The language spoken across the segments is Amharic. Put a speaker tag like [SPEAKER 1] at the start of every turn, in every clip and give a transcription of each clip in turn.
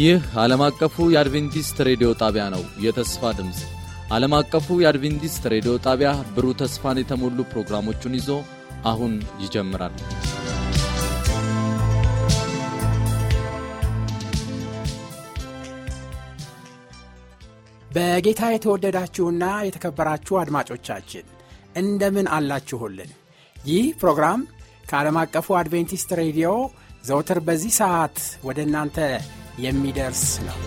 [SPEAKER 1] ይህ ዓለም አቀፉ የአድቬንቲስት ሬዲዮ ጣቢያ ነው። የተስፋ ድምፅ ዓለም አቀፉ የአድቬንቲስት ሬዲዮ ጣቢያ ብሩህ ተስፋን የተሞሉ ፕሮግራሞቹን ይዞ አሁን ይጀምራል።
[SPEAKER 2] በጌታ የተወደዳችሁና የተከበራችሁ አድማጮቻችን እንደምን አላችሁልን? ይህ ፕሮግራም ከዓለም አቀፉ አድቬንቲስት ሬዲዮ ዘውትር በዚህ ሰዓት ወደ እናንተ የሚደርስ ነው።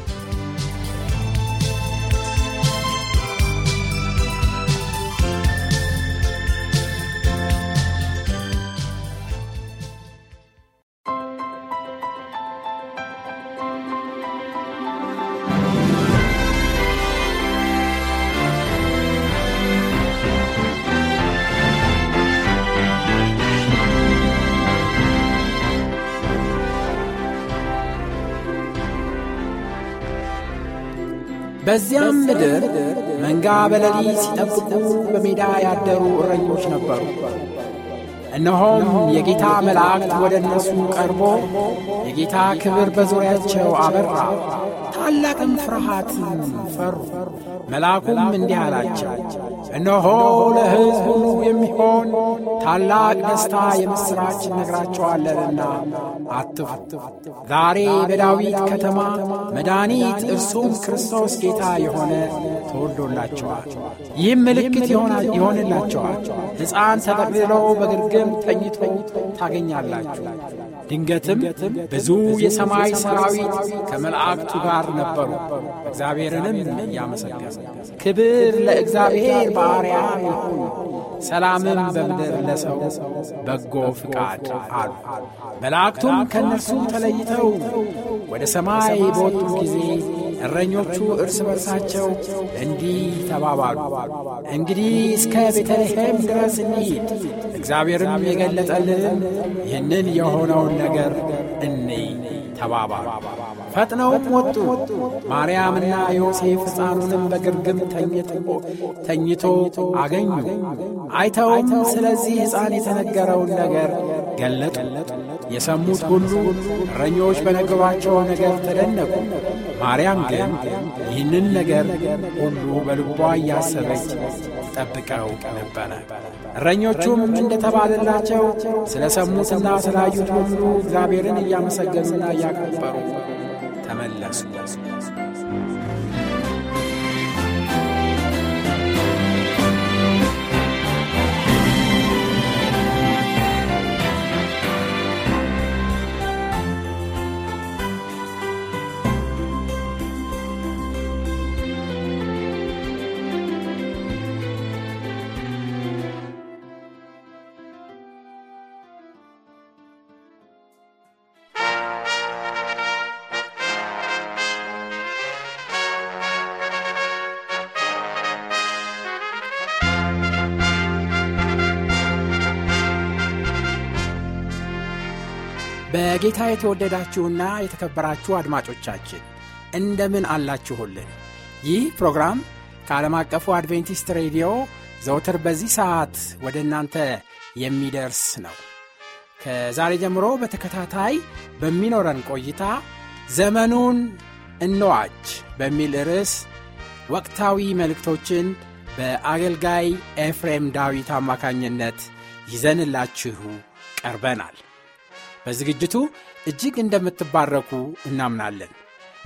[SPEAKER 2] በዚያም ምድር መንጋ በሌሊት ሲጠብቁ በሜዳ ያደሩ እረኞች ነበሩ። እነሆም የጌታ መላእክት ወደ እነርሱ ቀርቦ የጌታ ክብር በዙሪያቸው አበራ፣ ታላቅም ፍርሃትን ፈሩ። መልአኩም እንዲህ አላቸው፣ እነሆ ለሕዝብ ሁሉ የሚሆን ታላቅ ደስታ የምሥራች እነግራቸዋለንና አትፍሩ። ዛሬ በዳዊት ከተማ መድኃኒት እርሱም ክርስቶስ ጌታ የሆነ ተወልዶላቸዋል። ይህም ምልክት ይሆንላቸዋል፣ ሕፃን ተጠቅልሎ በግርግም ተኝቶ ታገኛላችሁ። ድንገትም ብዙ የሰማይ ሰራዊት ከመላእክቱ ጋር ነበሩ፣ እግዚአብሔርንም እያመሰገኑ ክብር ለእግዚአብሔር በአርያም ይሁን፣ ሰላምም በምድር ለሰው በጎ ፍቃድ አሉ። መላእክቱም ከእነርሱ ተለይተው ወደ ሰማይ በወጡ ጊዜ እረኞቹ እርስ በርሳቸው እንዲህ ተባባሉ፣ እንግዲህ እስከ ቤተልሔም ድረስ እንሂድ፣ እግዚአብሔርም የገለጠልንን ይህንን የሆነውን ነገር እንይ ተባባሉ። ፈጥነውም ወጡ። ማርያምና ዮሴፍ ሕፃኑንም በግርግም ተኝቶ አገኙ። አይተውም ስለዚህ ሕፃን የተነገረውን ነገር ገለጡ። የሰሙት ሁሉ እረኞች በነገሯቸው ነገር ተደነቁ። ማርያም ግን ይህንን ነገር ሁሉ በልቧ እያሰበች ጠብቀው ነበረ። እረኞቹም እንደተባለላቸው ስለ ሰሙትና ስላዩት ሁሉ እግዚአብሔርን እያመሰገኑና እያከበሩ blessing. በጌታ የተወደዳችሁና የተከበራችሁ አድማጮቻችን እንደምን አላችሁልን? ይህ ፕሮግራም ከዓለም አቀፉ አድቬንቲስት ሬዲዮ ዘውትር በዚህ ሰዓት ወደ እናንተ የሚደርስ ነው። ከዛሬ ጀምሮ በተከታታይ በሚኖረን ቆይታ ዘመኑን እንዋጅ በሚል ርዕስ ወቅታዊ መልእክቶችን በአገልጋይ ኤፍሬም ዳዊት አማካኝነት ይዘንላችሁ ቀርበናል። በዝግጅቱ እጅግ እንደምትባረኩ እናምናለን።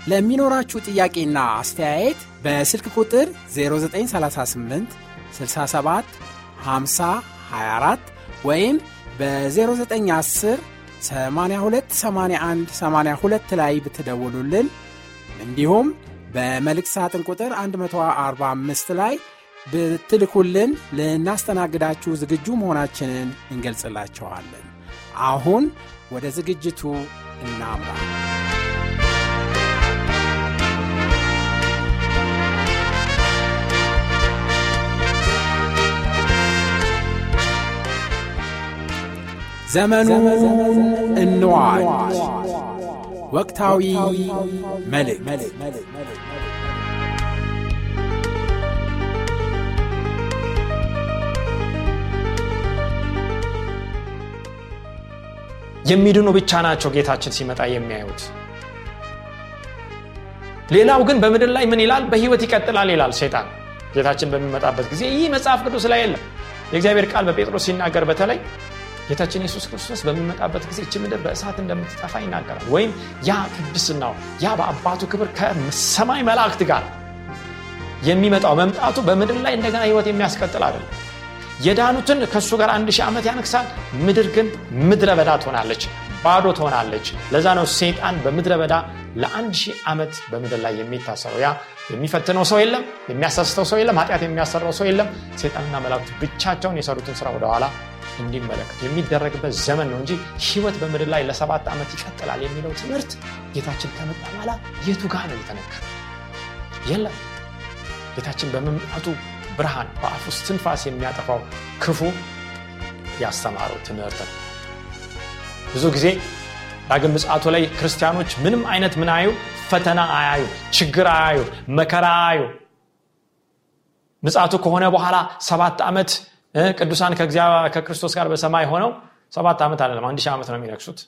[SPEAKER 2] ለሚኖራችሁ ጥያቄና አስተያየት በስልክ ቁጥር 0938 67 50 24 ወይም በ0910 82 81 82 ላይ ብትደውሉልን እንዲሁም በመልእክት ሳጥን ቁጥር 145 ላይ ብትልኩልን ልናስተናግዳችሁ ዝግጁ መሆናችንን እንገልጽላችኋለን። አሁን ወደ ዝግጅቱ እናምራ። ዘመኑን እንዋጅ ወቅታዊ መልእክት
[SPEAKER 3] የሚድኑ ብቻ ናቸው ጌታችን ሲመጣ የሚያዩት። ሌላው ግን በምድር ላይ ምን ይላል? በህይወት ይቀጥላል ይላል ሴጣን ጌታችን በሚመጣበት ጊዜ ይህ መጽሐፍ ቅዱስ ላይ የለም። የእግዚአብሔር ቃል በጴጥሮስ ሲናገር በተለይ ጌታችን የሱስ ክርስቶስ በሚመጣበት ጊዜ እች ምድር በእሳት እንደምትጠፋ ይናገራል። ወይም ያ ቅድስናው ያ በአባቱ ክብር ከሰማይ መላእክት ጋር የሚመጣው መምጣቱ በምድር ላይ እንደገና ህይወት የሚያስቀጥል አይደለም የዳኑትን ከእሱ ጋር አንድ ሺህ ዓመት ያነግሳል። ምድር ግን ምድረ በዳ ትሆናለች ባዶ ትሆናለች። ለዛ ነው ሴጣን በምድረ በዳ ለአንድ ሺህ ዓመት በምድር ላይ የሚታሰረው። ያ የሚፈትነው ሰው የለም የሚያሳስተው ሰው የለም ኃጢአት የሚያሰራው ሰው የለም። ሴጣንና መላእክት ብቻቸውን የሰሩትን ስራ ወደኋላ እንዲመለከቱ የሚደረግበት ዘመን ነው እንጂ ህይወት በምድር ላይ ለሰባት ዓመት ይቀጥላል የሚለው ትምህርት ጌታችን ከመጣ በኋላ የቱ ጋር ነው የተነገረ የለም። ጌታችን በመምጣቱ ብርሃን በአፍ ውስጥ ትንፋስ የሚያጠፋው ክፉ ያስተማረው ትምህርት ነው። ብዙ ጊዜ ዳግም ምጽአቱ ላይ ክርስቲያኖች ምንም አይነት ምን አዩ ፈተና አያዩ ችግር አያዩ መከራ አያዩ። ምጽአቱ ከሆነ በኋላ ሰባት ዓመት ቅዱሳን ከክርስቶስ ጋር በሰማይ ሆነው ሰባት ዓመት አለም አንድ ሺህ ዓመት ነው የሚነግሱት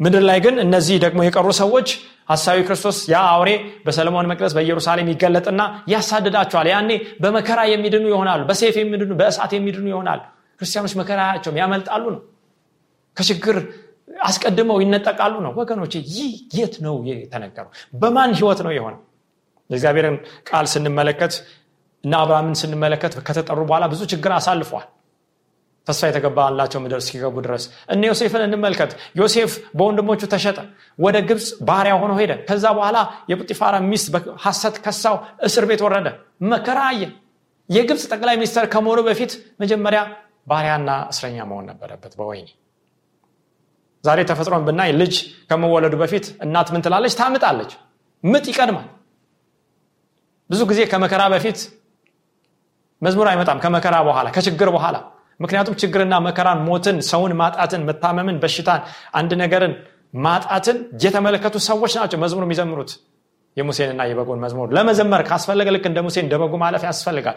[SPEAKER 3] ምድር ላይ ግን እነዚህ ደግሞ የቀሩ ሰዎች ሀሳዊ ክርስቶስ ያ አውሬ በሰለሞን መቅደስ በኢየሩሳሌም ይገለጥና ያሳድዳቸዋል። ያኔ በመከራ የሚድኑ ይሆናሉ በሴፍ የሚድኑ በእሳት የሚድኑ ይሆናል ክርስቲያኖች መከራ ያቸውም ያመልጣሉ ነው። ከችግር አስቀድመው ይነጠቃሉ ነው። ወገኖች ይህ የት ነው የተነገረው? በማን ህይወት ነው የሆነው? የእግዚአብሔርን ቃል ስንመለከት እና አብርሃምን ስንመለከት ከተጠሩ በኋላ ብዙ ችግር አሳልፏል ተስፋ የተገባላቸው ምድር እስኪገቡ ድረስ። እነ ዮሴፍን እንመልከት። ዮሴፍ በወንድሞቹ ተሸጠ ወደ ግብፅ ባሪያ ሆኖ ሄደ። ከዛ በኋላ የጲጢፋራ ሚስት ሀሰት ከሳው እስር ቤት ወረደ መከራ አየ። የግብፅ ጠቅላይ ሚኒስተር ከመሆኑ በፊት መጀመሪያ ባሪያና እስረኛ መሆን ነበረበት በወይኔ ዛሬ ተፈጥሮን ብናይ ልጅ ከመወለዱ በፊት እናት ምን ትላለች? ታምጣለች። ምጥ ይቀድማል። ብዙ ጊዜ ከመከራ በፊት መዝሙር አይመጣም። ከመከራ በኋላ ከችግር በኋላ ምክንያቱም ችግርና መከራን ሞትን ሰውን ማጣትን መታመምን በሽታን አንድ ነገርን ማጣትን የተመለከቱ ሰዎች ናቸው መዝሙር የሚዘምሩት። የሙሴንና የበጎን መዝሙር ለመዘመር ካስፈለገ ልክ እንደ ሙሴ እንደ በጉ ማለፍ ያስፈልጋል።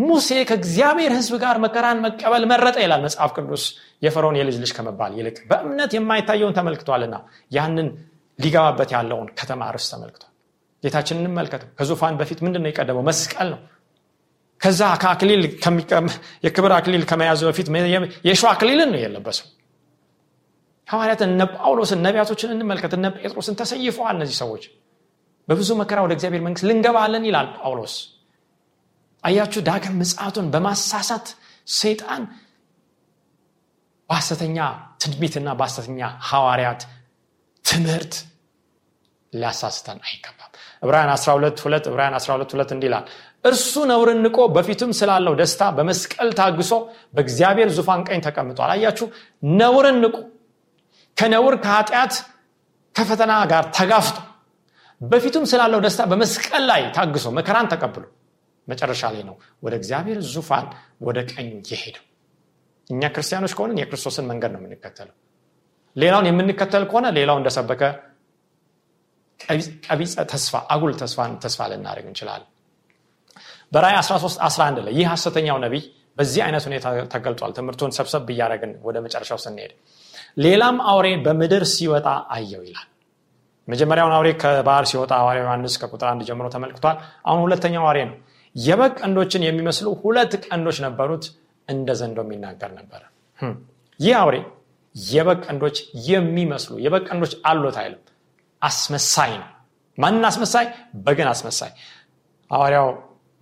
[SPEAKER 3] ሙሴ ከእግዚአብሔር ህዝብ ጋር መከራን መቀበል መረጠ ይላል መጽሐፍ ቅዱስ። የፈርዖን የልጅ ልጅ ከመባል ይልቅ በእምነት የማይታየውን ተመልክቷልና ያንን ሊገባበት ያለውን ከተማ ርስ ተመልክቷል። ጌታችን እንመልከተው ከዙፋን በፊት ምንድን ነው የቀደመው? መስቀል ነው ከዛ ከአክሊል የክብር አክሊል ከመያዙ በፊት የሸ አክሊልን ነው የለበሰው። ሐዋርያትን እነ ጳውሎስን ነቢያቶችን እንመልከት። እነ ጴጥሮስን ተሰይፈዋል እነዚህ ሰዎች። በብዙ መከራ ወደ እግዚአብሔር መንግስት ልንገባለን ይላል ጳውሎስ። አያችሁ ዳግም ምጽቱን በማሳሳት ሰይጣን በሐሰተኛ ትንቢትና በሐሰተኛ ሐዋርያት ትምህርት ሊያሳስተን አይገባም። ዕብራውያን 12 2 ዕብራውያን 12 2 እንዲህ ይላል እርሱ ነውርን ንቆ በፊቱም ስላለው ደስታ በመስቀል ታግሶ በእግዚአብሔር ዙፋን ቀኝ ተቀምጧል። አያችሁ? ነውርን ከነውር ከኃጢአት ከፈተና ጋር ተጋፍጦ በፊቱም ስላለው ደስታ በመስቀል ላይ ታግሶ መከራን ተቀብሎ መጨረሻ ላይ ነው ወደ እግዚአብሔር ዙፋን ወደ ቀኙ የሄደው። እኛ ክርስቲያኖች ከሆንን የክርስቶስን መንገድ ነው የምንከተለው። ሌላውን የምንከተል ከሆነ ሌላው እንደሰበከ ቀቢፀ ተስፋ አጉል ተስፋን ተስፋ ልናደርግ እንችላለን በራይ 13 11 ላይ ይህ ሐሰተኛው ነቢይ በዚህ አይነት ሁኔታ ተገልጧል። ትምህርቱን ሰብሰብ እያደረግን ወደ መጨረሻው ስንሄድ ሌላም አውሬ በምድር ሲወጣ አየው ይላል። መጀመሪያውን አውሬ ከባህር ሲወጣ ሐዋርያ ዮሐንስ ከቁጥር አንድ ጀምሮ ተመልክቷል። አሁን ሁለተኛው አውሬ ነው። የበግ ቀንዶችን የሚመስሉ ሁለት ቀንዶች ነበሩት እንደ ዘንዶ የሚናገር ነበረ ይህ አውሬ የበግ ቀንዶች የሚመስሉ የበግ ቀንዶች አሉት አይልም። አስመሳይ ነው። ማንን አስመሳይ? በግን አስመሳይ። ሐዋርያው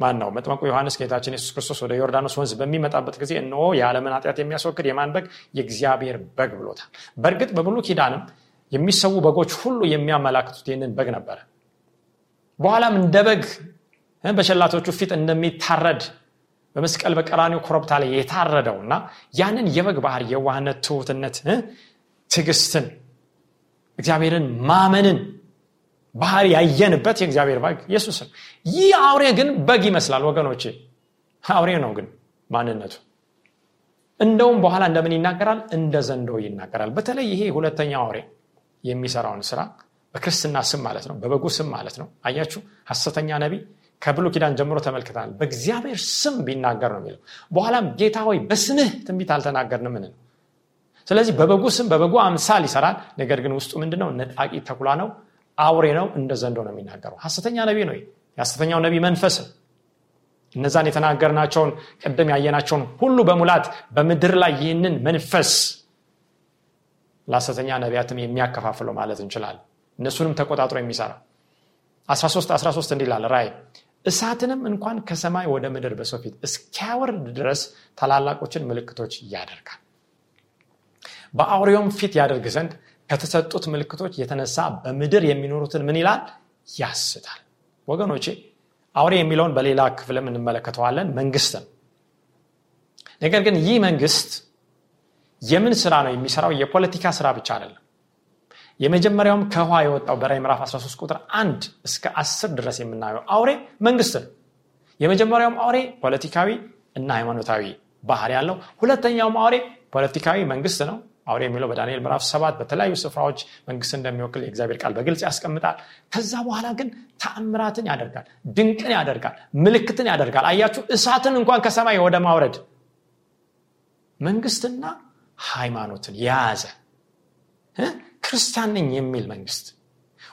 [SPEAKER 3] ማን ነው? መጥመቁ ዮሐንስ ጌታችን የሱስ ክርስቶስ ወደ ዮርዳኖስ ወንዝ በሚመጣበት ጊዜ እነሆ የዓለምን ኃጢአት የሚያስወግድ የማን በግ? የእግዚአብሔር በግ ብሎታል። በእርግጥ በብሉ ኪዳንም የሚሰዉ በጎች ሁሉ የሚያመላክቱት ይህንን በግ ነበረ። በኋላም እንደ በግ በሸላቶቹ ፊት እንደሚታረድ በመስቀል በቀራኒው ኮረብታ ላይ የታረደው እና ያንን የበግ ባህር የዋህነት ትሁትነት ትግስትን እግዚአብሔርን ማመንን ባህር ያየንበት የእግዚአብሔር በግ ነው። ይህ አውሬ ግን በግ ይመስላል ወገኖች አውሬ ነው ግን ማንነቱ። እንደውም በኋላ እንደምን ይናገራል? እንደ ዘንዶ ይናገራል። በተለይ ይሄ ሁለተኛ አውሬ የሚሰራውን ስራ በክርስትና ስም ማለት ነው በበጉ ስም ማለት ነው። አያችሁ? ሐሰተኛ ነቢ ከብሉ ኪዳን ጀምሮ ተመልክተናል። በእግዚአብሔር ስም ቢናገር ነው የሚለው። በኋላም ጌታ ሆይ በስምህ ትንቢት አልተናገርን ምን ስለዚህ በበጉ ስም በበጉ አምሳል ይሰራል። ነገር ግን ውስጡ ምንድነው? ነጣቂ ተኩላ ነው አውሬ ነው እንደ ዘንዶ ነው የሚናገረው። ሀሰተኛ ነቢ ነው የሐሰተኛው ነቢ መንፈስ እነዛን የተናገርናቸውን ቅድም ያየናቸውን ሁሉ በሙላት በምድር ላይ ይህንን መንፈስ ለሐሰተኛ ነቢያትም የሚያከፋፍለው ማለት እንችላለን። እነሱንም ተቆጣጥሮ የሚሰራ 13 13 እንዲላል ራይ እሳትንም እንኳን ከሰማይ ወደ ምድር በሰው ፊት እስኪያወርድ ድረስ ታላላቆችን ምልክቶች ያደርጋል። በአውሬውም ፊት ያደርግ ዘንድ ከተሰጡት ምልክቶች የተነሳ በምድር የሚኖሩትን ምን ይላል? ያስታል። ወገኖቼ አውሬ የሚለውን በሌላ ክፍልም እንመለከተዋለን። መንግስት ነገር ግን ይህ መንግስት የምን ስራ ነው የሚሰራው? የፖለቲካ ስራ ብቻ አይደለም። የመጀመሪያውም ከውሃ የወጣው በራይ ምዕራፍ 13 ቁጥር 1 እስከ 10 ድረስ የምናየው አውሬ መንግስት ነው። የመጀመሪያውም አውሬ ፖለቲካዊ እና ሃይማኖታዊ ባህር ያለው ሁለተኛውም አውሬ ፖለቲካዊ መንግስት ነው አውሬ የሚለው በዳንኤል ምዕራፍ ሰባት በተለያዩ ስፍራዎች መንግስት እንደሚወክል የእግዚአብሔር ቃል በግልጽ ያስቀምጣል። ከዛ በኋላ ግን ተአምራትን ያደርጋል ድንቅን ያደርጋል ምልክትን ያደርጋል። አያችሁ እሳትን እንኳን ከሰማይ ወደ ማውረድ መንግስትና ሃይማኖትን የያዘ ክርስቲያን ነኝ የሚል መንግስት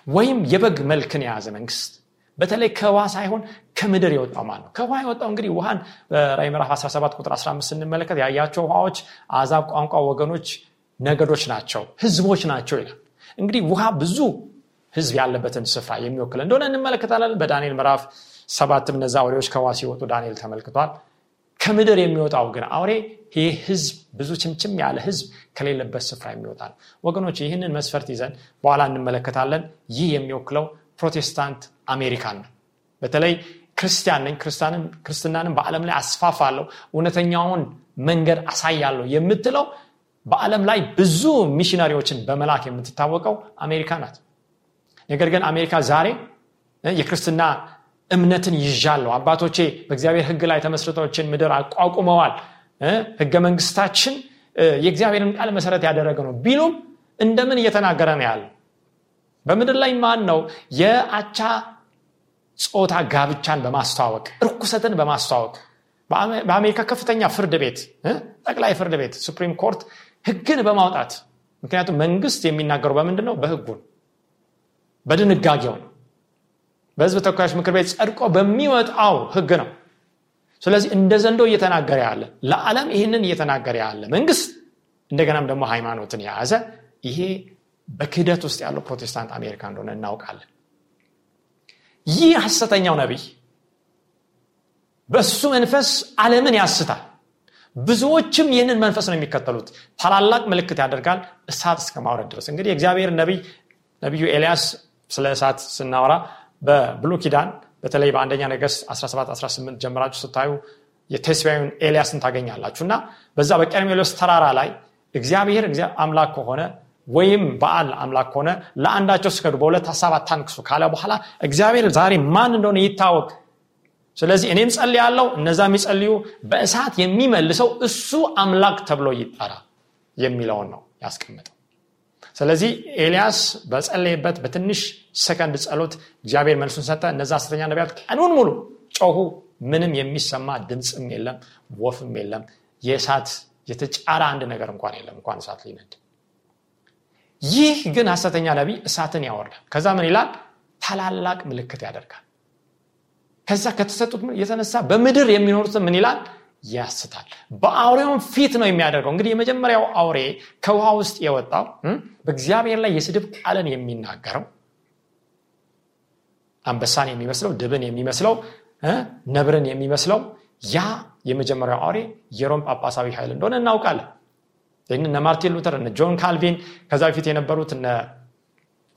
[SPEAKER 3] ወይም የበግ መልክን የያዘ መንግስት በተለይ ከውሃ ሳይሆን ከምድር የወጣው ማለት ነው? ከውሃ የወጣው እንግዲህ ውሃን በራይ ምዕራፍ 17 ቁጥር 15 ስንመለከት ያያቸው ውሃዎች አዛብ ቋንቋ ወገኖች ነገዶች ናቸው ህዝቦች ናቸው ይላል። እንግዲህ ውሃ ብዙ ህዝብ ያለበትን ስፍራ የሚወክል እንደሆነ እንመለከታለን። በዳንኤል ምዕራፍ ሰባትም እነዛ አውሬዎች ከውሃ ሲወጡ ዳንኤል ተመልክቷል። ከምድር የሚወጣው ግን አውሬ ይህ ህዝብ ብዙ ችምችም ያለ ህዝብ ከሌለበት ስፍራ የሚወጣ ነው ወገኖች ይህንን መስፈርት ይዘን በኋላ እንመለከታለን። ይህ የሚወክለው ፕሮቴስታንት አሜሪካን ነው። በተለይ ክርስቲያን ነኝ ክርስትናንም በዓለም ላይ አስፋፋለሁ እውነተኛውን መንገድ አሳያለሁ የምትለው በዓለም ላይ ብዙ ሚሽነሪዎችን በመላክ የምትታወቀው አሜሪካ ናት። ነገር ግን አሜሪካ ዛሬ የክርስትና እምነትን ይዣለሁ። አባቶቼ በእግዚአብሔር ህግ ላይ ተመስርቶችን ምድር አቋቁመዋል። ህገ መንግስታችን የእግዚአብሔርን ቃል መሰረት ያደረገ ነው ቢሉም እንደምን እየተናገረ ነው ያለው? በምድር ላይ ማን ነው የአቻ ጾታ ጋብቻን በማስተዋወቅ እርኩሰትን በማስተዋወቅ በአሜሪካ ከፍተኛ ፍርድ ቤት ጠቅላይ ፍርድ ቤት ሱፕሪም ኮርት ህግን በማውጣት። ምክንያቱም መንግስት የሚናገሩ በምንድን ነው። በህጉን በድንጋጌው ነው። በህዝብ ተወካዮች ምክር ቤት ጸድቆ በሚወጣው ህግ ነው። ስለዚህ እንደ ዘንዶ እየተናገረ ያለ ለዓለም ይህንን እየተናገረ ያለ መንግስት እንደገናም ደግሞ ሃይማኖትን የያዘ ይሄ በክህደት ውስጥ ያለው ፕሮቴስታንት አሜሪካ እንደሆነ እናውቃለን። ይህ ሐሰተኛው ነቢይ በእሱ መንፈስ ዓለምን ያስታል። ብዙዎችም ይህንን መንፈስ ነው የሚከተሉት። ታላላቅ ምልክት ያደርጋል እሳት እስከ ማውረድ ድረስ። እንግዲህ እግዚአብሔር ነቢይ ነቢዩ ኤልያስ ስለ እሳት ስናወራ በብሉ ኪዳን በተለይ በአንደኛ ነገስት 17 18 ጀምራችሁ ስታዩ የቴስቢያዊን ኤልያስን ታገኛላችሁ። እና በዛ በቀርሜሎስ ተራራ ላይ እግዚአብሔር አምላክ ከሆነ ወይም በዓል አምላክ ከሆነ ለአንዳቸው ስከዱ በሁለት ሀሳብ አታንክሱ ካለ በኋላ እግዚአብሔር ዛሬ ማን እንደሆነ ይታወቅ ስለዚህ እኔም ጸል ያለው እነዛ የሚጸልዩ በእሳት የሚመልሰው እሱ አምላክ ተብሎ ይጠራ የሚለውን ነው ያስቀምጠው ስለዚህ ኤልያስ በጸለየበት በትንሽ ሰከንድ ጸሎት እግዚአብሔር መልሱን ሰጠ። እነዛ ሐሰተኛ ነቢያት ቀኑን ሙሉ ጮሁ ምንም የሚሰማ ድምፅም የለም ወፍም የለም። የእሳት የተጫረ አንድ ነገር እንኳን የለም እንኳን እሳት ሊነድ። ይህ ግን ሐሰተኛ ነቢ እሳትን ያወርዳል። ከዛ ምን ይላል? ታላላቅ ምልክት ያደርጋል ከዛ ከተሰጡት የተነሳ በምድር የሚኖሩትን ምን ይላል? ያስታል። በአውሬውን ፊት ነው የሚያደርገው። እንግዲህ የመጀመሪያው አውሬ ከውሃ ውስጥ የወጣው በእግዚአብሔር ላይ የስድብ ቃልን የሚናገረው አንበሳን የሚመስለው ድብን የሚመስለው ነብርን የሚመስለው ያ የመጀመሪያው አውሬ የሮም ጳጳሳዊ ኃይል እንደሆነ እናውቃለን። እነ ማርቲን ሉተር እነ ጆን ካልቪን ከዛ በፊት የነበሩት እነ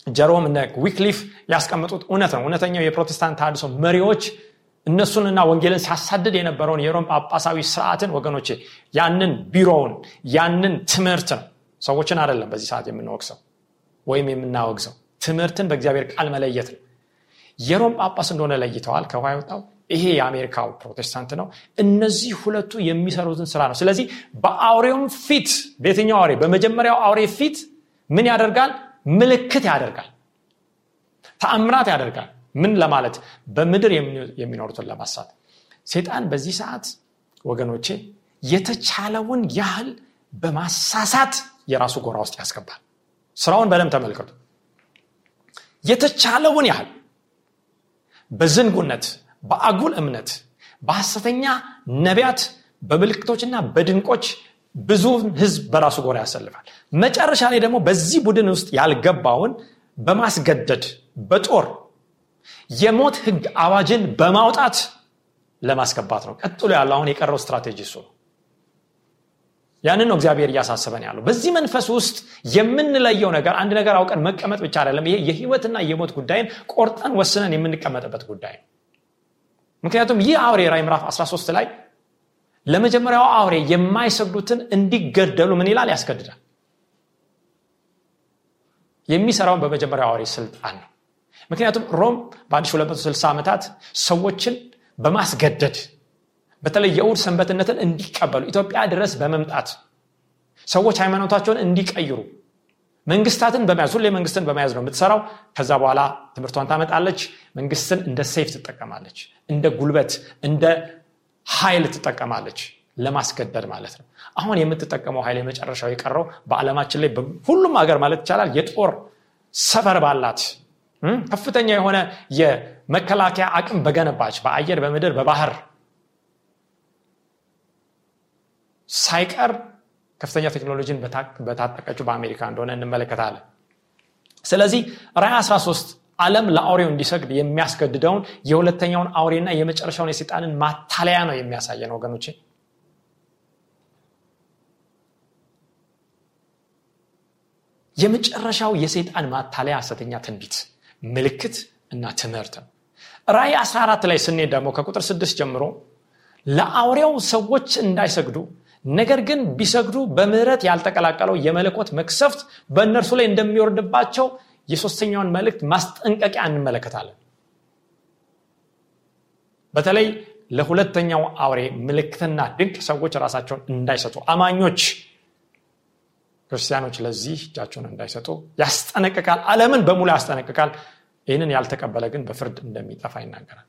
[SPEAKER 3] ጀሮም እነ ዊክሊፍ ያስቀመጡት እውነት ነው። እውነተኛው የፕሮቴስታንት ታድሶ መሪዎች እነሱንና ወንጌልን ሲያሳድድ የነበረውን የሮም ጳጳሳዊ ስርዓትን ወገኖቼ ያንን ቢሮውን ያንን ትምህርት ነው ሰዎችን አይደለም በዚህ ሰዓት የምንወቅሰው ወይም የምናወግዘው ትምህርትን በእግዚአብሔር ቃል መለየት ነው። የሮም ጳጳስ እንደሆነ ለይተዋል። ከውሃ የወጣው ይሄ የአሜሪካው ፕሮቴስታንት ነው። እነዚህ ሁለቱ የሚሰሩትን ስራ ነው። ስለዚህ በአውሬውም ፊት በየትኛው አውሬ? በመጀመሪያው አውሬ ፊት ምን ያደርጋል ምልክት ያደርጋል። ተአምራት ያደርጋል። ምን ለማለት? በምድር የሚኖሩትን ለማሳት። ሴጣን በዚህ ሰዓት ወገኖቼ የተቻለውን ያህል በማሳሳት የራሱ ጎራ ውስጥ ያስገባል። ስራውን በደም ተመልከቱ። የተቻለውን ያህል በዝንጉነት በአጉል እምነት በሐሰተኛ ነቢያት በምልክቶችና በድንቆች ብዙ ህዝብ በራሱ ጎራ ያሰልፋል። መጨረሻ ላይ ደግሞ በዚህ ቡድን ውስጥ ያልገባውን በማስገደድ በጦር የሞት ህግ አዋጅን በማውጣት ለማስገባት ነው። ቀጥሎ ያለው አሁን የቀረው ስትራቴጂ እሱ ያንን ነው እግዚአብሔር እያሳስበን ያለው። በዚህ መንፈስ ውስጥ የምንለየው ነገር አንድ ነገር አውቀን መቀመጥ ብቻ አይደለም። ይሄ የህይወትና የሞት ጉዳይን ቆርጠን ወስነን የምንቀመጥበት ጉዳይ ነው። ምክንያቱም ይህ አውሬ ራይ ምዕራፍ 13 ላይ ለመጀመሪያው አውሬ የማይሰግዱትን እንዲገደሉ ምን ይላል? ያስገድዳል። የሚሰራውን በመጀመሪያው አውሬ ስልጣን ነው። ምክንያቱም ሮም በአዲስ 260 ዓመታት ሰዎችን በማስገደድ በተለይ የእሁድ ሰንበትነትን እንዲቀበሉ ኢትዮጵያ ድረስ በመምጣት ሰዎች ሃይማኖታቸውን እንዲቀይሩ መንግስታትን በመያዝ ሁሌ መንግስትን በመያዝ ነው የምትሰራው። ከዛ በኋላ ትምህርቷን ታመጣለች። መንግስትን እንደ ሴፍ ትጠቀማለች እንደ ጉልበት እንደ ኃይል ትጠቀማለች ለማስገደድ ማለት ነው። አሁን የምትጠቀመው ኃይል የመጨረሻው የቀረው በዓለማችን ላይ ሁሉም ሀገር ማለት ይቻላል የጦር ሰፈር ባላት ከፍተኛ የሆነ የመከላከያ አቅም በገነባች በአየር በምድር በባህር ሳይቀር ከፍተኛ ቴክኖሎጂን በታጠቀችው በአሜሪካ እንደሆነ እንመለከታለን። ስለዚህ ራይ 13 ዓለም ለአውሬው እንዲሰግድ የሚያስገድደውን የሁለተኛውን አውሬና የመጨረሻውን የሴጣንን ማታለያ ነው የሚያሳየን ወገኖቼ። የመጨረሻው የሰይጣን ማታለያ ሐሰተኛ ትንቢት ምልክት እና ትምህርት ነው። ራይ 14 ላይ ስንሄድ ደግሞ ከቁጥር 6 ጀምሮ ለአውሬው ሰዎች እንዳይሰግዱ ነገር ግን ቢሰግዱ በምህረት ያልተቀላቀለው የመለኮት መክሰፍት በእነርሱ ላይ እንደሚወርድባቸው የሶስተኛውን መልእክት ማስጠንቀቂያ እንመለከታለን። በተለይ ለሁለተኛው አውሬ ምልክትና ድንቅ ሰዎች ራሳቸውን እንዳይሰጡ አማኞች ክርስቲያኖች ለዚህ እጃቸውን እንዳይሰጡ ያስጠነቅቃል። አለምን በሙሉ ያስጠነቅቃል። ይህንን ያልተቀበለ ግን በፍርድ እንደሚጠፋ ይናገራል።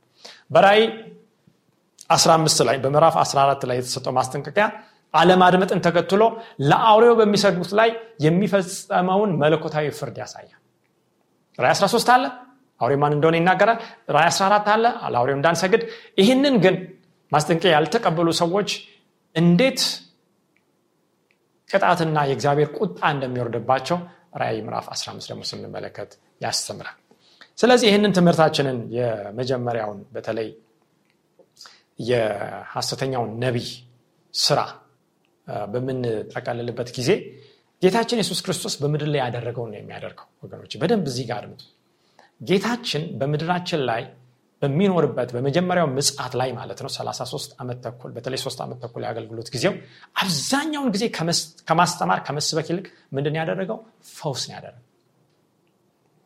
[SPEAKER 3] በራይ 15 ላይ በምዕራፍ 14 ላይ የተሰጠው ማስጠንቀቂያ አለማድመጥን ተከትሎ ለአውሬው በሚሰግዱት ላይ የሚፈጸመውን መለኮታዊ ፍርድ ያሳያል ራይ 13 አለ? አውሬ ማን እንደሆነ ይናገራል? ራይ 14 አለ? ለአውሬው እንዳንሰግድ ይህንን ግን ማስጠንቀቂያ ያልተቀበሉ ሰዎች እንዴት ቅጣትና የእግዚአብሔር ቁጣ እንደሚወርድባቸው ራእይ ምዕራፍ 15 ደግሞ ስንመለከት ያስተምራል። ስለዚህ ይህንን ትምህርታችንን የመጀመሪያውን በተለይ የሐሰተኛውን ነቢይ ስራ በምንጠቀልልበት ጊዜ ጌታችን የሱስ ክርስቶስ በምድር ላይ ያደረገውን ነው የሚያደርገው ወገኖች። በደንብ እዚህ ጋር ጌታችን በምድራችን ላይ በሚኖርበት በመጀመሪያው ምጽት ላይ ማለት ነው 33 ዓመት ተኩል በተለይ 3 ዓመት ተኩል የአገልግሎት ጊዜው አብዛኛውን ጊዜ ከማስተማር ከመስበክ ይልቅ ምንድን ያደረገው? ፈውስ ነው ያደረገው።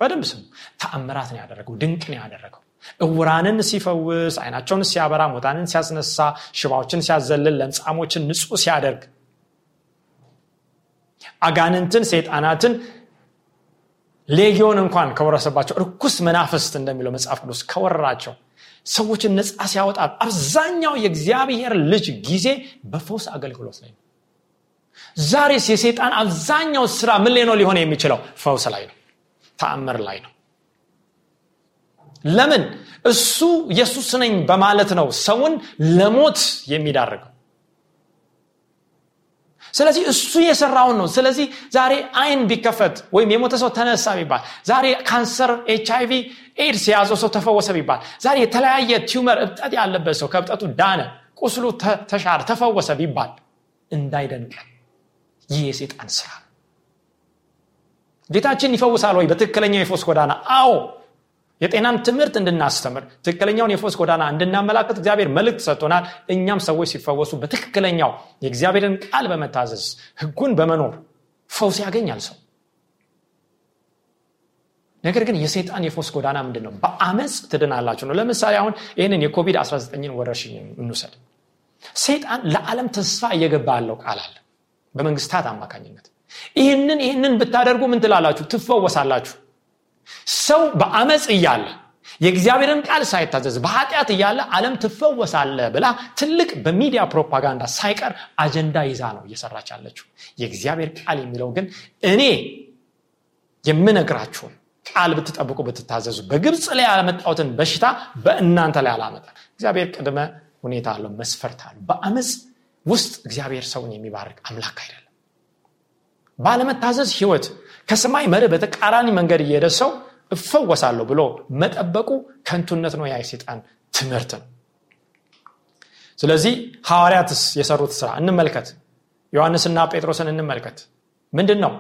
[SPEAKER 3] በደንብ ስሙ። ተአምራት ነው ያደረገው። ድንቅ ነው ያደረገው። እውራንን ሲፈውስ አይናቸውን ሲያበራ ሞታንን ሲያስነሳ ሽባዎችን ሲያዘልል ለምጻሞችን ንጹህ ሲያደርግ አጋንንትን ሰይጣናትን ሌጊዮን እንኳን ከወረሰባቸው እርኩስ መናፍስት እንደሚለው መጽሐፍ ቅዱስ ከወረራቸው ሰዎችን ነፃ ሲያወጣ አብዛኛው የእግዚአብሔር ልጅ ጊዜ በፈውስ አገልግሎት ላይ ነው። ዛሬስ የሴጣን አብዛኛው ስራ ምን ነው ሊሆን የሚችለው? ፈውስ ላይ ነው ተአምር ላይ ነው። ለምን? እሱ ኢየሱስ ነኝ በማለት ነው ሰውን ለሞት የሚዳርገው ስለዚህ እሱ የሰራውን ነው። ስለዚህ ዛሬ አይን ቢከፈት ወይም የሞተ ሰው ተነሳ ቢባል ዛሬ ካንሰር ኤች አይቪ ኤድስ የያዘው ሰው ተፈወሰ ቢባል ዛሬ የተለያየ tumor እብጠት ያለበት ሰው ከእብጠቱ ዳነ ቁስሉ ተሻረ ተፈወሰ ቢባል እንዳይደንቀን። ይህ የሴጣን ስራ። ጌታችን ይፈውሳል ወይ? በትክክለኛው የፈውስ ጎዳና። አዎ የጤናን ትምህርት እንድናስተምር ትክክለኛውን የፈውስ ጎዳና እንድናመላክት እግዚአብሔር መልእክት ሰጥቶናል። እኛም ሰዎች ሲፈወሱ በትክክለኛው የእግዚአብሔርን ቃል በመታዘዝ ህጉን በመኖር ፈውስ ያገኛል ሰው። ነገር ግን የሴጣን የፎስ ጎዳና ምንድን ነው በአመፅ ትድናላችሁ ነው። ለምሳሌ አሁን ይህንን የኮቪድ-19 ወረርሽኝ እንውሰድ። ሴጣን ለዓለም ተስፋ እየገባ ያለው ቃል አለ በመንግስታት አማካኝነት። ይህንን ይህንን ብታደርጉ ምን ትላላችሁ? ትፈወሳላችሁ ሰው በአመፅ እያለ የእግዚአብሔርን ቃል ሳይታዘዝ በኃጢአት እያለ ዓለም ትፈወሳለ ብላ ትልቅ በሚዲያ ፕሮፓጋንዳ ሳይቀር አጀንዳ ይዛ ነው እየሰራች ያለችው። የእግዚአብሔር ቃል የሚለው ግን እኔ የምነግራችሁን ቃል ብትጠብቁ ብትታዘዙ በግብፅ ላይ ያመጣሁትን በሽታ በእናንተ ላይ አላመጣ። እግዚአብሔር ቅድመ ሁኔታ አለው መስፈርት አለው። በአመፅ ውስጥ እግዚአብሔር ሰውን የሚባርክ አምላክ አይደለም። ባለመታዘዝ ህይወት ከሰማይ መርህ በተቃራኒ መንገድ እየሄደ ሰው እፈወሳለሁ ብሎ መጠበቁ ከንቱነት ነው ያ ትምህርት ነው። ስለዚህ ሐዋርያትስ የሰሩት ስራ እንመልከት። ዮሐንስና ጴጥሮስን እንመልከት። ምንድን ነው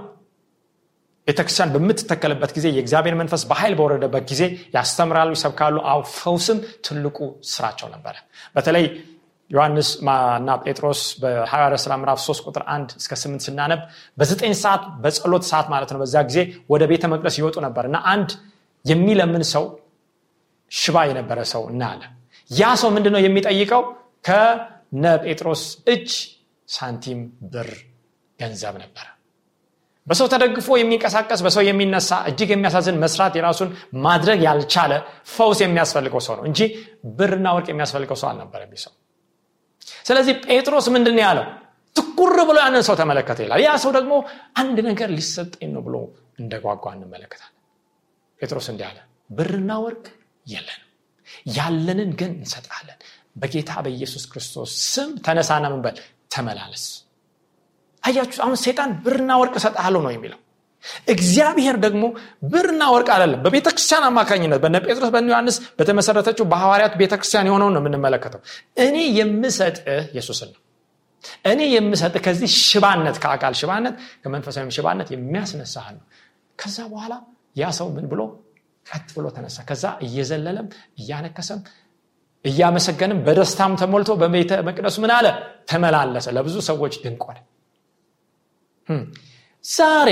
[SPEAKER 3] ቤተክርስቲያን በምትተከልበት ጊዜ የእግዚአብሔር መንፈስ በኃይል በወረደበት ጊዜ ያስተምራሉ ይሰብካሉ። አው ፈውስም ትልቁ ስራቸው ነበረ። በተለይ ዮሐንስ እና ጴጥሮስ በሐዋርያ ሥራ ምዕራፍ 3 ቁጥር 1 እስከ 8 ስናነብ በዘጠኝ ሰዓት በጸሎት ሰዓት ማለት ነው በዛ ጊዜ ወደ ቤተ መቅደስ ይወጡ ነበር እና አንድ የሚለምን ሰው ሽባ የነበረ ሰው እናያለ ያ ሰው ምንድን ነው የሚጠይቀው? ከነ ጴጥሮስ እጅ ሳንቲም ብር ገንዘብ ነበረ። በሰው ተደግፎ የሚንቀሳቀስ በሰው የሚነሳ እጅግ የሚያሳዝን መስራት የራሱን ማድረግ ያልቻለ ፈውስ የሚያስፈልገው ሰው ነው እንጂ ብርና ወርቅ የሚያስፈልገው ሰው አልነበረ ሰው ስለዚህ ጴጥሮስ ምንድን ያለው? ትኩር ብሎ ያንን ሰው ተመለከተ ይላል። ያ ሰው ደግሞ አንድ ነገር ሊሰጠኝ ነው ብሎ እንደጓጓ እንመለከታለን። ጴጥሮስ እንዲህ አለ ብርና ወርቅ የለንም። ያለንን ግን እንሰጣለን። በጌታ በኢየሱስ ክርስቶስ ስም ተነሳና ምንበል ተመላለስ። አያችሁ አሁን ሴጣን ብርና ወርቅ እሰጥሃለሁ ነው የሚለው እግዚአብሔር ደግሞ ብርና ወርቅ አይደለም። በቤተ ክርስቲያን አማካኝነት በነ ጴጥሮስ በነ ዮሐንስ በተመሰረተችው በሐዋርያት ቤተክርስቲያን የሆነውን ነው የምንመለከተው። እኔ የምሰጥህ ኢየሱስን ነው። እኔ የምሰጥህ ከዚህ ሽባነት ከአካል ሽባነት ከመንፈሳዊ ሽባነት የሚያስነሳህ ነው። ከዛ በኋላ ያ ሰው ምን ብሎ ቀጥ ብሎ ተነሳ? ከዛ እየዘለለም እያነከሰም እያመሰገንም በደስታም ተሞልቶ በቤተ መቅደሱ ምን አለ? ተመላለሰ። ለብዙ ሰዎች ድንቆነ ዛሬ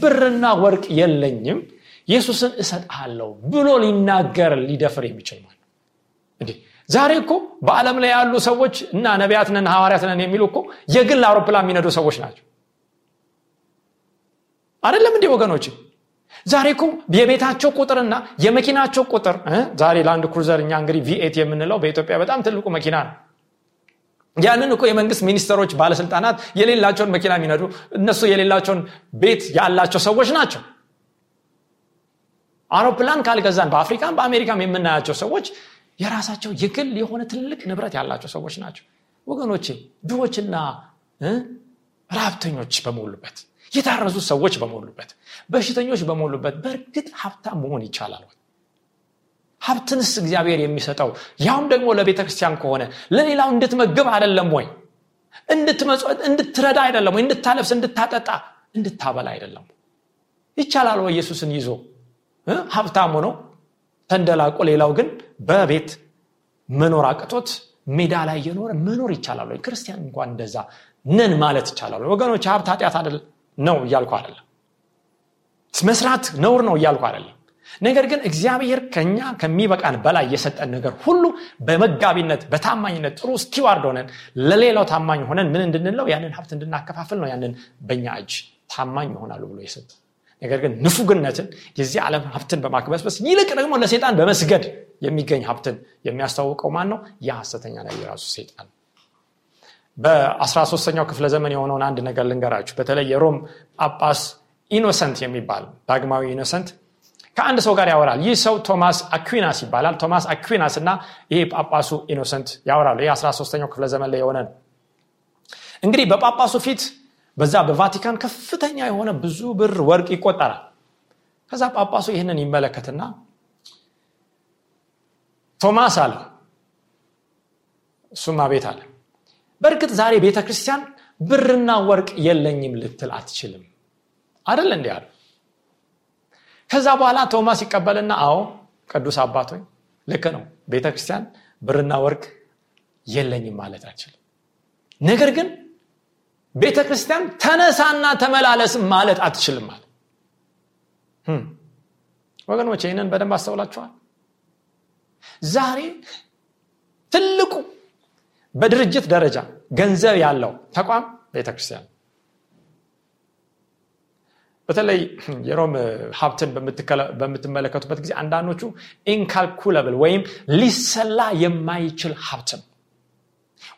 [SPEAKER 3] ብርና ወርቅ የለኝም ኢየሱስን እሰጥሃለሁ ብሎ ሊናገር ሊደፍር የሚችል ማለት እንዲህ ዛሬ እኮ በዓለም ላይ ያሉ ሰዎች እና ነቢያት ነን ሐዋርያት የሚሉ እኮ የግል አውሮፕላን የሚነዱ ሰዎች ናቸው። አይደለም እንዲህ ወገኖች ዛሬ እኮ የቤታቸው ቁጥርና የመኪናቸው ቁጥር ዛሬ ለአንድ ክሩዘር እኛ እንግዲህ ቪኤት የምንለው በኢትዮጵያ በጣም ትልቁ መኪና ነው ያንን እኮ የመንግስት ሚኒስተሮች ባለስልጣናት የሌላቸውን መኪና የሚነዱ እነሱ የሌላቸውን ቤት ያላቸው ሰዎች ናቸው። አውሮፕላን ካልገዛን በአፍሪካም በአሜሪካም የምናያቸው ሰዎች የራሳቸው የግል የሆነ ትልቅ ንብረት ያላቸው ሰዎች ናቸው። ወገኖቼ ድሆችና ራብተኞች በሞሉበት የታረዙ ሰዎች በሞሉበት በሽተኞች በሞሉበት በእርግጥ ሀብታም መሆን ይቻላል ሀብትንስ እግዚአብሔር የሚሰጠው? ያውም ደግሞ ለቤተ ክርስቲያን ከሆነ ለሌላው እንድትመግብ አይደለም ወይ? እንድትረዳ አይደለም ወይ? እንድታለብስ እንድታጠጣ እንድታበላ አይደለም ይቻላል ወይ ኢየሱስን ይዞ? ሀብታም ሆኖ ተንደላቆ ሌላው ግን በቤት መኖር አቅቶት ሜዳ ላይ እየኖረ መኖር ይቻላል ወይ? ክርስቲያን እንኳን እንደዛ ነን ማለት ይቻላል ወገኖች ሀብት ኃጢአት ነው እያልኩ አይደለም። መስራት ነውር ነው እያልኩ አይደለም ነገር ግን እግዚአብሔር ከኛ ከሚበቃን በላይ የሰጠን ነገር ሁሉ በመጋቢነት በታማኝነት ጥሩ ስቲዋርድ ሆነን ለሌላው ታማኝ ሆነን ምን እንድንለው ያንን ሀብት እንድናከፋፍል ነው ያንን በእኛ እጅ ታማኝ ይሆናሉ ብሎ የሰጠ። ነገር ግን ንፉግነትን የዚህ ዓለም ሀብትን በማክበስበስ ይልቅ ደግሞ ለሴጣን በመስገድ የሚገኝ ሀብትን የሚያስተዋውቀው ማን ነው ያ ሐሰተኛ ላይ የራሱ ሴጣን በ13ኛው ክፍለ ዘመን የሆነውን አንድ ነገር ልንገራችሁ። በተለይ የሮም ጳጳስ ኢኖሰንት የሚባል ዳግማዊ ኢኖሰንት ከአንድ ሰው ጋር ያወራል። ይህ ሰው ቶማስ አኩናስ ይባላል። ቶማስ አኩናስ እና ይሄ ጳጳሱ ኢኖሰንት ያወራሉ። ይህ 13ኛው ክፍለ ዘመን ላይ የሆነ ነው። እንግዲህ በጳጳሱ ፊት በዛ በቫቲካን ከፍተኛ የሆነ ብዙ ብር ወርቅ ይቆጠራል። ከዛ ጳጳሱ ይህንን ይመለከትና ቶማስ አለ እሱም አቤት አለ። በእርግጥ ዛሬ ቤተ ክርስቲያን ብርና ወርቅ የለኝም ልትል አትችልም። አደለ እንዲ አሉ ከዛ በኋላ ቶማስ ይቀበልና አዎ ቅዱስ አባቶኝ ልክ ነው። ቤተ ክርስቲያን ብርና ወርቅ የለኝም ማለት አችልም ነገር ግን ቤተ ክርስቲያን ተነሳና ተመላለስም ማለት አትችልም አለ። ወገኖች ይህንን በደንብ አስተውላችኋል? ዛሬ ትልቁ በድርጅት ደረጃ ገንዘብ ያለው ተቋም ቤተክርስቲያን በተለይ የሮም ሀብትን በምትመለከቱበት ጊዜ አንዳንዶቹ incalculable ወይም ሊሰላ የማይችል ሀብትን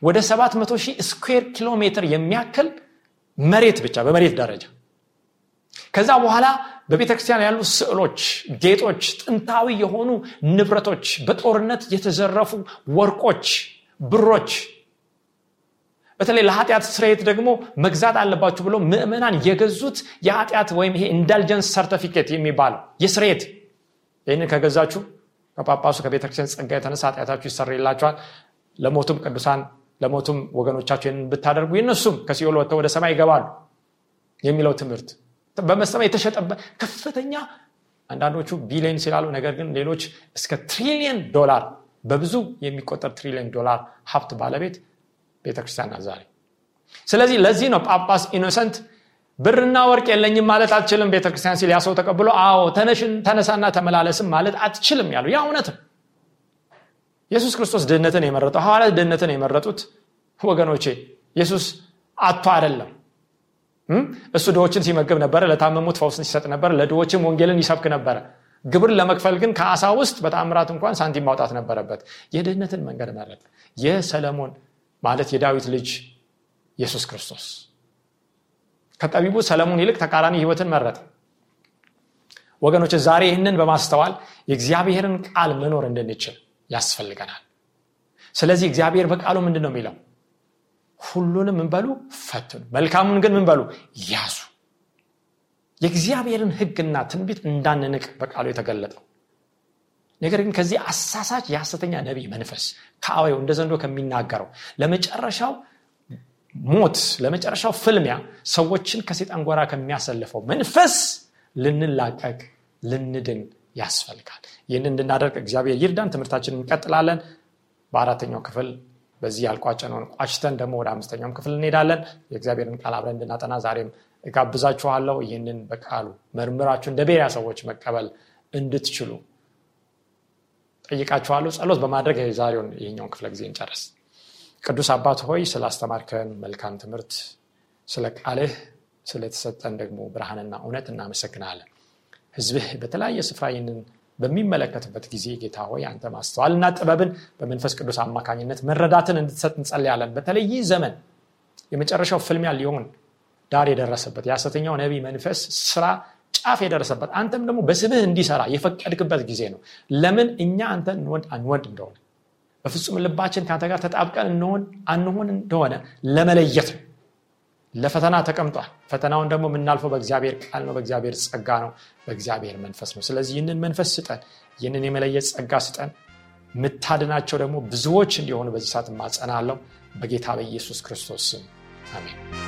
[SPEAKER 3] ወደ 700 ሺህ square ኪሎ ሜትር የሚያክል መሬት ብቻ በመሬት ደረጃ። ከዛ በኋላ በቤተ ክርስቲያን ያሉ ስዕሎች፣ ጌጦች፣ ጥንታዊ የሆኑ ንብረቶች፣ በጦርነት የተዘረፉ ወርቆች፣ ብሮች በተለይ ለኃጢአት ስርየት ደግሞ መግዛት አለባችሁ ብሎ ምእመናን የገዙት የኃጢአት ወይም ይሄ indulgence certificate የሚባለው የስርየት። ይህንን ከገዛችሁ ከጳጳሱ ከቤተክርስቲያን ጸጋ የተነሳ ኃጢአታችሁ ይሰረይላችኋል። ለሞቱም ቅዱሳን ለሞቱም ወገኖቻቸው ይህንን ብታደርጉ ይነሱም ከሲኦል ወጥተው ወደ ሰማይ ይገባሉ የሚለው ትምህርት። በመሰማ የተሸጠበት ከፍተኛ አንዳንዶቹ ቢሊዮን ሲላሉ ነገር ግን ሌሎች እስከ ትሪሊየን ዶላር በብዙ የሚቆጠር ትሪሊየን ዶላር ሀብት ባለቤት ቤተክርስቲያን ዛሬ። ስለዚህ ለዚህ ነው ጳጳስ ኢኖሰንት ብርና ወርቅ የለኝም ማለት አትችልም ቤተክርስቲያን ሲል ያ ሰው ተቀብሎ አዎ ተነሳና ተመላለስም ማለት አትችልም ያሉ። ያ እውነት ኢየሱስ ክርስቶስ ድህነትን የመረጠው ሐዋርያት ድህነትን የመረጡት ወገኖቼ ኢየሱስ አጥቶ አይደለም። እሱ ድሆችን ሲመግብ ነበረ ለታመሙት ፈውስን ሲሰጥ ነበር ለድሆችም ወንጌልን ይሰብክ ነበረ። ግብር ለመክፈል ግን ከአሳ ውስጥ በጣምራት እንኳን ሳንቲም ማውጣት ነበረበት። የድህነትን መንገድ መረጥ የሰለሞን ማለት የዳዊት ልጅ ኢየሱስ ክርስቶስ። ከጠቢቡ ሰለሞን ይልቅ ተቃራኒ ህይወትን መረጠ። ወገኖች ዛሬ ይህንን በማስተዋል የእግዚአብሔርን ቃል መኖር እንድንችል ያስፈልገናል። ስለዚህ እግዚአብሔር በቃሉ ምንድን ነው የሚለው? ሁሉንም ምንበሉ ፈትኑ። መልካሙን ግን ምንበሉ ያዙ። የእግዚአብሔርን ህግና ትንቢት እንዳንንቅ በቃሉ የተገለጠው ነገር ግን ከዚህ አሳሳች የሐሰተኛ ነቢይ መንፈስ ከአወው እንደ ዘንዶ ከሚናገረው ለመጨረሻው ሞት ለመጨረሻው ፍልሚያ ሰዎችን ከሴጣን ጎራ ከሚያሰልፈው መንፈስ ልንላቀቅ ልንድን ያስፈልጋል። ይህን እንድናደርግ እግዚአብሔር ይርዳን። ትምህርታችን እንቀጥላለን። በአራተኛው ክፍል በዚህ ያልቋጨነውን ቋጭተን ደግሞ ወደ አምስተኛውም ክፍል እንሄዳለን። የእግዚአብሔርን ቃል አብረን እንድናጠና ዛሬም እጋብዛችኋለሁ። ይህንን በቃሉ መርምራችሁ እንደ ቤሪያ ሰዎች መቀበል እንድትችሉ ጠይቃችኋለሁ ጸሎት በማድረግ የዛሬውን ይህኛውን ክፍለ ጊዜ እንጨረስ ቅዱስ አባት ሆይ ስላስተማርከን መልካም ትምህርት ስለ ቃልህ ስለተሰጠን ደግሞ ብርሃንና እውነት እናመሰግናለን። ህዝብህ በተለያየ ስፍራ ይህንን በሚመለከትበት ጊዜ ጌታ ሆይ አንተ ማስተዋልና ጥበብን በመንፈስ ቅዱስ አማካኝነት መረዳትን እንድትሰጥ እንጸልያለን። በተለይ ዘመን የመጨረሻው ፍልሚያ ሊሆን ዳር የደረሰበት የሐሰተኛው ነቢይ መንፈስ ስራ ጫፍ የደረሰበት አንተም ደግሞ በስምህ እንዲሰራ የፈቀድክበት ጊዜ ነው። ለምን እኛ አንተ እንወድ አንወድ እንደሆነ በፍጹም ልባችን ከአንተ ጋር ተጣብቀን እንሆን አንሆን እንደሆነ ለመለየት ነው። ለፈተና ተቀምጧል። ፈተናውን ደግሞ የምናልፈው በእግዚአብሔር ቃል ነው በእግዚአብሔር ጸጋ ነው በእግዚአብሔር መንፈስ ነው። ስለዚህ ይህንን መንፈስ ስጠን ይህንን የመለየት ጸጋ ስጠን። ምታድናቸው ደግሞ ብዙዎች እንዲሆኑ በዚህ ሰዓት ማጸናለው በጌታ በኢየሱስ ክርስቶስ ስም አሜን